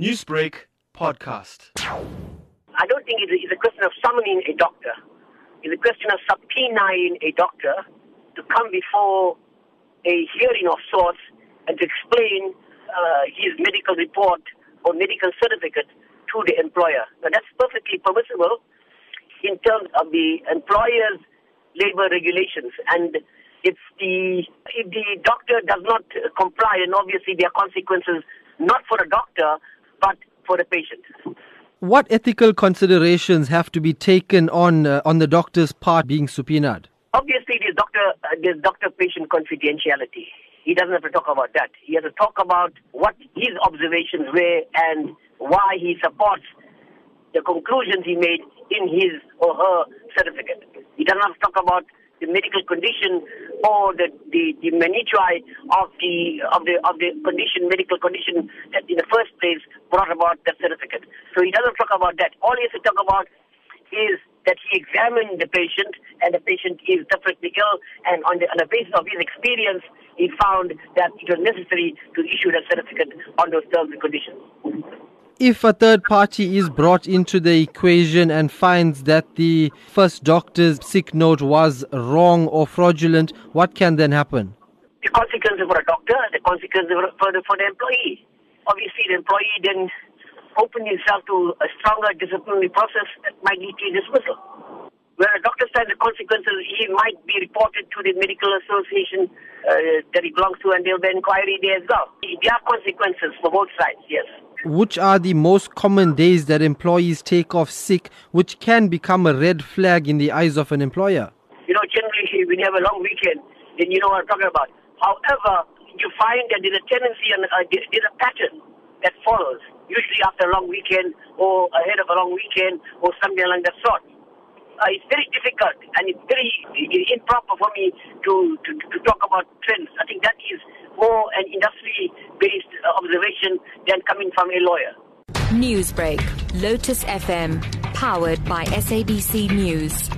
Newsbreak podcast. I don't think it's a, question of summoning a doctor. It's a question of subpoenaing a doctor to come before a hearing of sorts and to explain uh, his medical report or medical certificate to the employer. Now that's perfectly permissible in terms of the employer's labor regulations and if the if the doctor does not comply and obviously there are consequences not for the doctor but for the patient. What ethical considerations have to be taken on uh, on the doctor's part being subpoenaed? Obviously, there's doctor uh, there's doctor-patient confidentiality. He doesn't have to talk about that. He has to talk about what his observations were and why he supports the conclusions he made in his or her certificate. He doesn't have to talk about the medical condition or the, the, the minutiae of the of the of the condition, medical condition that in the first place brought about the certificate. So he doesn't talk about that. All he has to talk about is that he examined the patient and the patient is definitely ill and on the, on the basis of his experience he found that it was necessary to issue the certificate on those terms and conditions if a third party is brought into the equation and finds that the first doctor's sick note was wrong or fraudulent, what can then happen? The consequences for a doctor, the consequences for the, for the employee. Obviously, the employee then opens himself to a stronger disciplinary process that might lead to dismissal. A the consequences, he might be reported to the medical association uh, that he belongs to, and there'll be inquiry there as well. There are consequences for both sides, yes which are the most common days that employees take off sick, which can become a red flag in the eyes of an employer? You know, generally, when you have a long weekend, then you know what I'm talking about. However, you find that there's a tendency and uh, there's a pattern that follows, usually after a long weekend or ahead of a long weekend or something along that sort. Uh, it's very difficult and it's very improper for me to, to, to talk about trends. I think that is more an industry based uh, observation than coming from a lawyer. Newsbreak, Lotus FM, powered by SABC News.